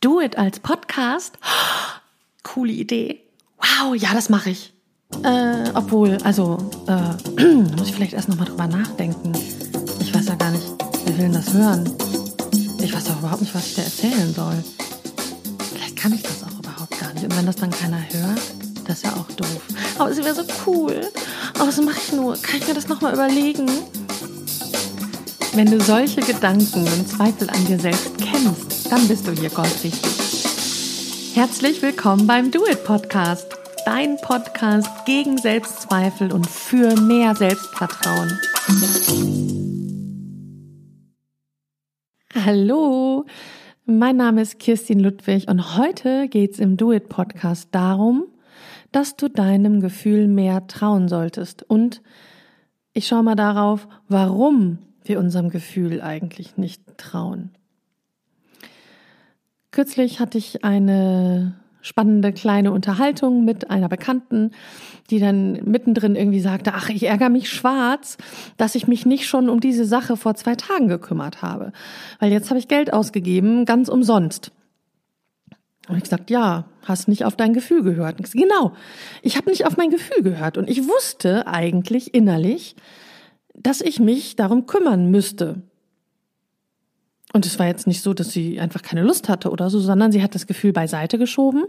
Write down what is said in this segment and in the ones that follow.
Do It als Podcast? Coole Idee. Wow, ja, das mache ich. Äh, obwohl, also, äh, muss ich vielleicht erst nochmal drüber nachdenken. Ich weiß ja gar nicht, wer will denn das hören? Ich weiß auch überhaupt nicht, was ich dir erzählen soll. Vielleicht kann ich das auch überhaupt gar nicht. Und wenn das dann keiner hört, das ist ja auch doof. Aber es wäre so cool. Aber was mache ich nur? Kann ich mir das nochmal überlegen? Wenn du solche Gedanken und Zweifel an dir selbst kennst, dann bist du hier goldrichtig. Herzlich willkommen beim Do It Podcast, dein Podcast gegen Selbstzweifel und für mehr Selbstvertrauen. Hallo, mein Name ist Kirstin Ludwig und heute geht es im Do It Podcast darum, dass du deinem Gefühl mehr trauen solltest und ich schaue mal darauf, warum wir unserem Gefühl eigentlich nicht trauen. Kürzlich hatte ich eine spannende kleine Unterhaltung mit einer Bekannten, die dann mittendrin irgendwie sagte, ach, ich ärgere mich schwarz, dass ich mich nicht schon um diese Sache vor zwei Tagen gekümmert habe. Weil jetzt habe ich Geld ausgegeben, ganz umsonst. Und ich gesagt, ja, hast nicht auf dein Gefühl gehört. Ich gesagt, genau, ich habe nicht auf mein Gefühl gehört. Und ich wusste eigentlich innerlich, dass ich mich darum kümmern müsste. Und es war jetzt nicht so, dass sie einfach keine Lust hatte oder so, sondern sie hat das Gefühl beiseite geschoben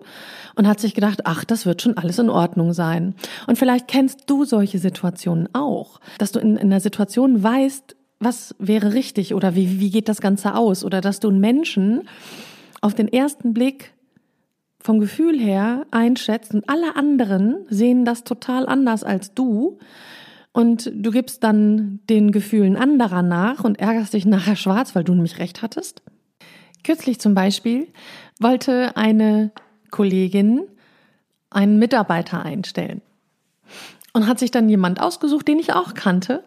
und hat sich gedacht, ach, das wird schon alles in Ordnung sein. Und vielleicht kennst du solche Situationen auch, dass du in, in einer Situation weißt, was wäre richtig oder wie, wie geht das Ganze aus oder dass du einen Menschen auf den ersten Blick vom Gefühl her einschätzt und alle anderen sehen das total anders als du und du gibst dann den Gefühlen anderer nach und ärgerst dich nachher schwarz, weil du nämlich recht hattest. Kürzlich zum Beispiel wollte eine Kollegin einen Mitarbeiter einstellen und hat sich dann jemand ausgesucht, den ich auch kannte.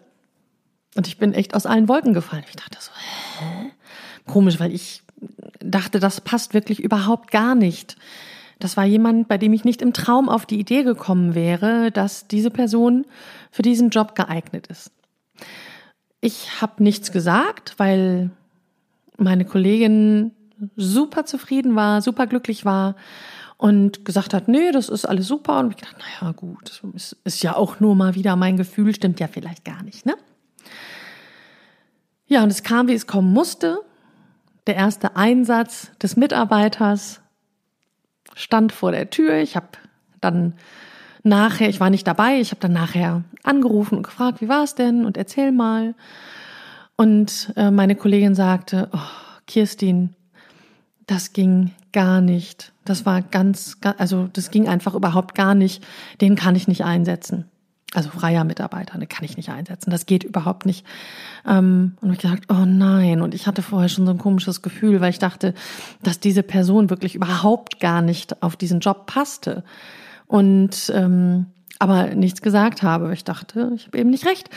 Und ich bin echt aus allen Wolken gefallen. Ich dachte so, hä? Komisch, weil ich dachte, das passt wirklich überhaupt gar nicht. Das war jemand, bei dem ich nicht im Traum auf die Idee gekommen wäre, dass diese Person für diesen Job geeignet ist. Ich habe nichts gesagt, weil meine Kollegin super zufrieden war, super glücklich war und gesagt hat, nee, das ist alles super. Und ich dachte, naja, gut, das ist ja auch nur mal wieder mein Gefühl, stimmt ja vielleicht gar nicht, ne? Ja, und es kam, wie es kommen musste. Der erste Einsatz des Mitarbeiters stand vor der Tür. Ich habe dann nachher, ich war nicht dabei, ich habe dann nachher angerufen und gefragt, wie war es denn und erzähl mal. Und äh, meine Kollegin sagte, oh, Kirstin, das ging gar nicht. Das war ganz, also das ging einfach überhaupt gar nicht. Den kann ich nicht einsetzen. Also freier Mitarbeiter, den kann ich nicht einsetzen. Das geht überhaupt nicht. Ähm, und ich gesagt, oh nein. Und ich hatte vorher schon so ein komisches Gefühl, weil ich dachte, dass diese Person wirklich überhaupt gar nicht auf diesen Job passte. Und ähm, aber nichts gesagt habe. Ich dachte, ich habe eben nicht recht.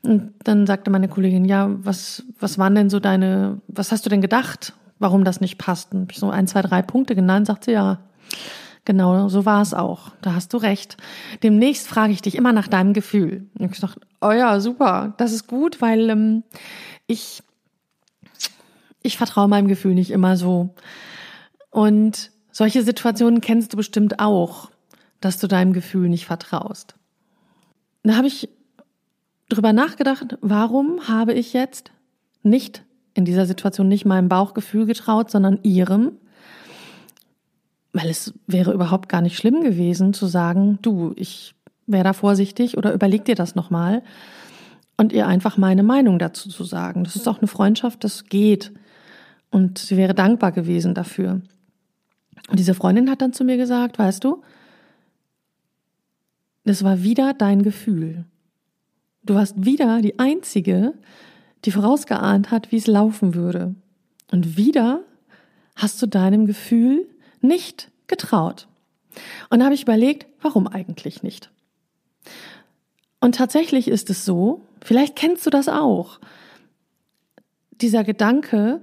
Und dann sagte meine Kollegin, ja, was, was waren denn so deine, was hast du denn gedacht, warum das nicht passt? Und ich so ein, zwei, drei Punkte genannt, sagt sie, ja, Genau, so war es auch. Da hast du recht. Demnächst frage ich dich immer nach deinem Gefühl. Und ich dachte, oh ja, super, das ist gut, weil ähm, ich, ich vertraue meinem Gefühl nicht immer so. Und solche Situationen kennst du bestimmt auch, dass du deinem Gefühl nicht vertraust. Da habe ich drüber nachgedacht, warum habe ich jetzt nicht in dieser Situation nicht meinem Bauchgefühl getraut, sondern ihrem? Weil es wäre überhaupt gar nicht schlimm gewesen zu sagen, du, ich wäre da vorsichtig oder überleg dir das nochmal und ihr einfach meine Meinung dazu zu sagen. Das ist auch eine Freundschaft, das geht. Und sie wäre dankbar gewesen dafür. Und diese Freundin hat dann zu mir gesagt, weißt du, das war wieder dein Gefühl. Du warst wieder die Einzige, die vorausgeahnt hat, wie es laufen würde. Und wieder hast du deinem Gefühl nicht getraut. Und da habe ich überlegt, warum eigentlich nicht? Und tatsächlich ist es so, vielleicht kennst du das auch. Dieser Gedanke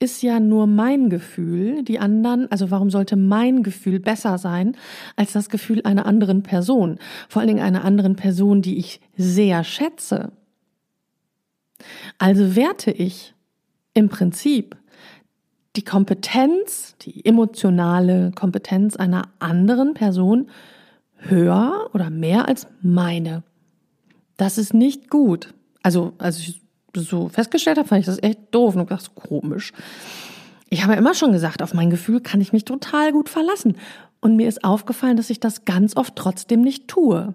ist ja nur mein Gefühl, die anderen, also warum sollte mein Gefühl besser sein als das Gefühl einer anderen Person? Vor allen Dingen einer anderen Person, die ich sehr schätze. Also werte ich im Prinzip die Kompetenz, die emotionale Kompetenz einer anderen Person höher oder mehr als meine. Das ist nicht gut. Also, als ich so festgestellt habe, fand ich das echt doof und dachte, komisch. Ich habe ja immer schon gesagt, auf mein Gefühl kann ich mich total gut verlassen. Und mir ist aufgefallen, dass ich das ganz oft trotzdem nicht tue.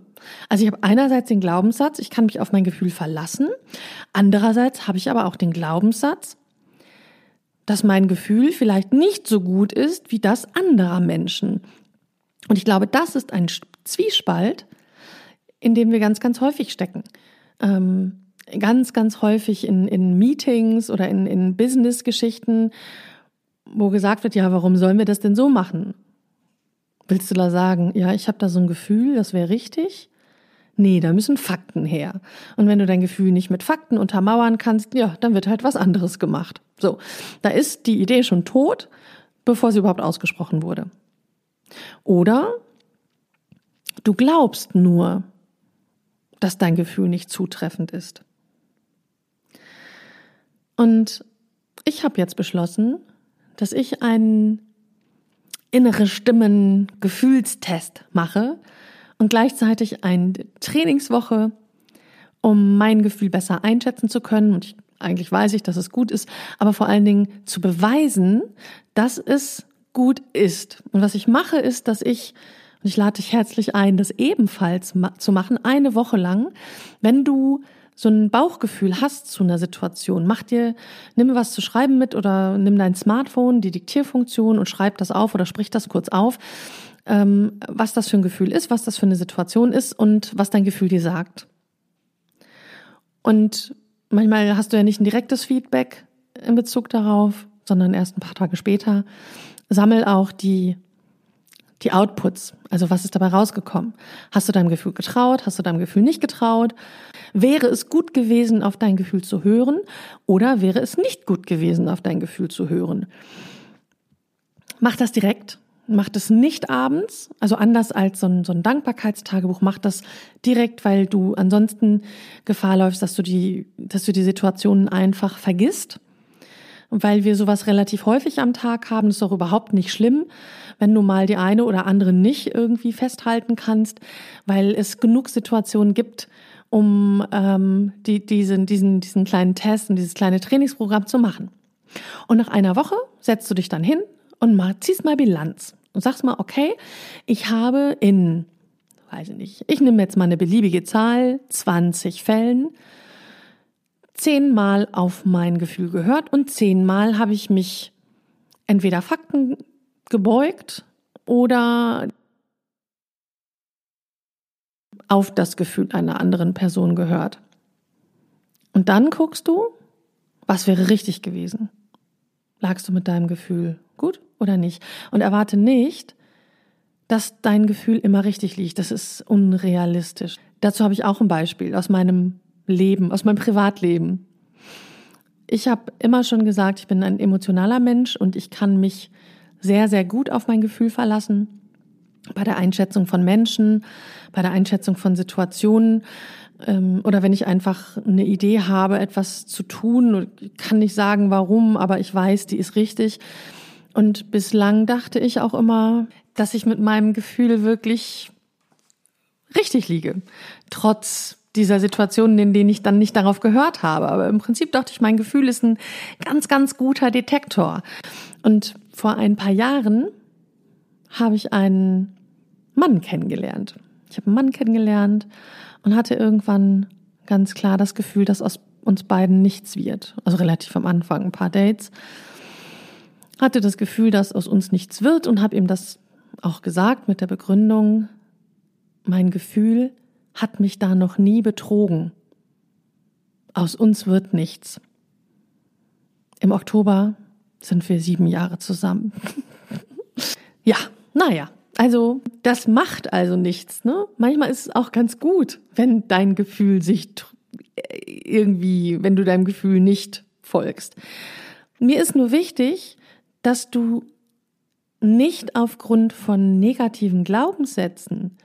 Also ich habe einerseits den Glaubenssatz, ich kann mich auf mein Gefühl verlassen. Andererseits habe ich aber auch den Glaubenssatz, dass mein Gefühl vielleicht nicht so gut ist wie das anderer Menschen. Und ich glaube, das ist ein Zwiespalt, in dem wir ganz, ganz häufig stecken. Ähm, ganz, ganz häufig in, in Meetings oder in, in Business-Geschichten, wo gesagt wird, ja, warum sollen wir das denn so machen? Willst du da sagen, ja, ich habe da so ein Gefühl, das wäre richtig? Nee, da müssen Fakten her. Und wenn du dein Gefühl nicht mit Fakten untermauern kannst, ja, dann wird halt was anderes gemacht. So, da ist die Idee schon tot, bevor sie überhaupt ausgesprochen wurde. Oder du glaubst nur, dass dein Gefühl nicht zutreffend ist. Und ich habe jetzt beschlossen, dass ich einen innere Stimmen Gefühlstest mache und gleichzeitig eine Trainingswoche, um mein Gefühl besser einschätzen zu können. Und ich, eigentlich weiß ich, dass es gut ist, aber vor allen Dingen zu beweisen, dass es gut ist. Und was ich mache, ist, dass ich, und ich lade dich herzlich ein, das ebenfalls zu machen, eine Woche lang, wenn du so ein Bauchgefühl hast zu einer Situation, mach dir, nimm was zu schreiben mit oder nimm dein Smartphone, die Diktierfunktion und schreib das auf oder sprich das kurz auf, ähm, was das für ein Gefühl ist, was das für eine Situation ist und was dein Gefühl dir sagt. Und manchmal hast du ja nicht ein direktes Feedback in Bezug darauf, sondern erst ein paar Tage später. Sammel auch die die Outputs, also was ist dabei rausgekommen? Hast du deinem Gefühl getraut? Hast du deinem Gefühl nicht getraut? Wäre es gut gewesen, auf dein Gefühl zu hören oder wäre es nicht gut gewesen, auf dein Gefühl zu hören? Mach das direkt. Mach das nicht abends, also anders als so ein, so ein Dankbarkeitstagebuch. Mach das direkt, weil du ansonsten Gefahr läufst, dass du die, dass du die Situationen einfach vergisst. Weil wir sowas relativ häufig am Tag haben, ist auch überhaupt nicht schlimm, wenn du mal die eine oder andere nicht irgendwie festhalten kannst, weil es genug Situationen gibt, um ähm, die, diesen, diesen, diesen kleinen Test und dieses kleine Trainingsprogramm zu machen. Und nach einer Woche setzt du dich dann hin und mal, ziehst mal Bilanz und sagst mal, okay, ich habe in, weiß ich nicht, ich nehme jetzt mal eine beliebige Zahl, 20 Fällen, zehnmal auf mein Gefühl gehört und zehnmal habe ich mich entweder Fakten gebeugt oder auf das Gefühl einer anderen Person gehört. Und dann guckst du, was wäre richtig gewesen. Lagst du mit deinem Gefühl gut oder nicht? Und erwarte nicht, dass dein Gefühl immer richtig liegt. Das ist unrealistisch. Dazu habe ich auch ein Beispiel aus meinem Leben, aus meinem Privatleben. Ich habe immer schon gesagt, ich bin ein emotionaler Mensch und ich kann mich sehr, sehr gut auf mein Gefühl verlassen bei der Einschätzung von Menschen, bei der Einschätzung von Situationen ähm, oder wenn ich einfach eine Idee habe, etwas zu tun, kann nicht sagen, warum, aber ich weiß, die ist richtig. Und bislang dachte ich auch immer, dass ich mit meinem Gefühl wirklich richtig liege, trotz dieser Situationen, in denen ich dann nicht darauf gehört habe. Aber im Prinzip dachte ich, mein Gefühl ist ein ganz, ganz guter Detektor. Und vor ein paar Jahren habe ich einen Mann kennengelernt. Ich habe einen Mann kennengelernt und hatte irgendwann ganz klar das Gefühl, dass aus uns beiden nichts wird. Also relativ am Anfang, ein paar Dates. Hatte das Gefühl, dass aus uns nichts wird und habe ihm das auch gesagt mit der Begründung, mein Gefühl hat mich da noch nie betrogen. Aus uns wird nichts. Im Oktober sind wir sieben Jahre zusammen. ja, naja, also das macht also nichts. Ne? Manchmal ist es auch ganz gut, wenn dein Gefühl sich irgendwie, wenn du deinem Gefühl nicht folgst. Mir ist nur wichtig, dass du nicht aufgrund von negativen Glaubenssätzen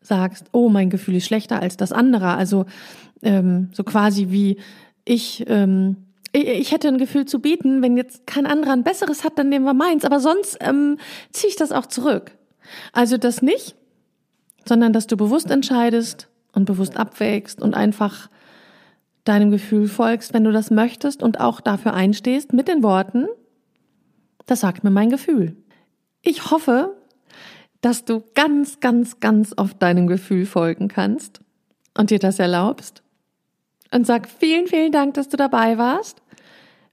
sagst, oh, mein Gefühl ist schlechter als das andere. Also ähm, so quasi wie ich ähm, ich hätte ein Gefühl zu bieten, wenn jetzt kein anderer ein besseres hat, dann nehmen wir meins. Aber sonst ähm, ziehe ich das auch zurück. Also das nicht, sondern dass du bewusst entscheidest und bewusst abwägst und einfach deinem Gefühl folgst, wenn du das möchtest und auch dafür einstehst mit den Worten, das sagt mir mein Gefühl. Ich hoffe, dass du ganz, ganz, ganz oft deinem Gefühl folgen kannst und dir das erlaubst. Und sag vielen, vielen Dank, dass du dabei warst.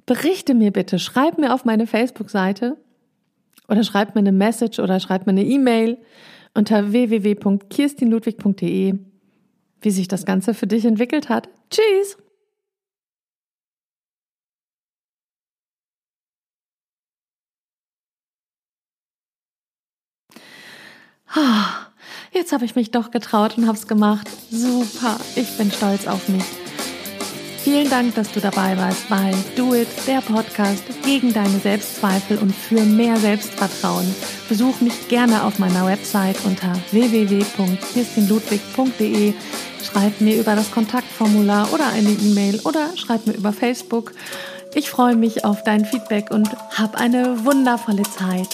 Berichte mir bitte, schreib mir auf meine Facebook-Seite oder schreib mir eine Message oder schreib mir eine E-Mail unter www.kirstinludwig.de, wie sich das Ganze für dich entwickelt hat. Tschüss! Jetzt habe ich mich doch getraut und habe es gemacht. Super, ich bin stolz auf mich. Vielen Dank, dass du dabei warst bei Do It, der Podcast gegen deine Selbstzweifel und für mehr Selbstvertrauen. Besuch mich gerne auf meiner Website unter www.kirstinludwig.de. Schreib mir über das Kontaktformular oder eine E-Mail oder schreib mir über Facebook. Ich freue mich auf dein Feedback und hab eine wundervolle Zeit.